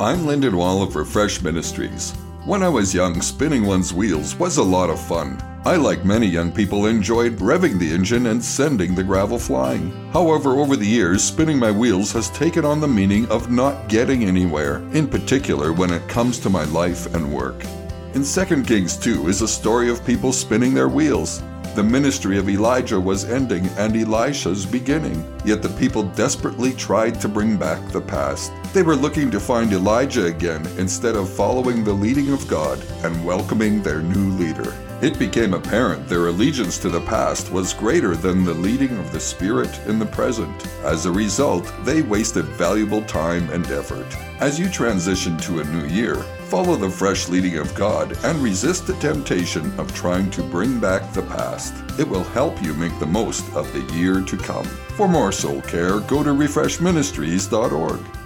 I'm Lyndon Wall of Refresh Ministries. When I was young, spinning one's wheels was a lot of fun. I, like many young people, enjoyed revving the engine and sending the gravel flying. However, over the years, spinning my wheels has taken on the meaning of not getting anywhere, in particular when it comes to my life and work. In 2 Kings 2 is a story of people spinning their wheels. The ministry of Elijah was ending and Elisha's beginning, yet the people desperately tried to bring back the past. They were looking to find Elijah again instead of following the leading of God and welcoming their new leader. It became apparent their allegiance to the past was greater than the leading of the Spirit in the present. As a result, they wasted valuable time and effort. As you transition to a new year, follow the fresh leading of God and resist the temptation of trying to bring back the past. It will help you make the most of the year to come. For more soul care, go to refreshministries.org.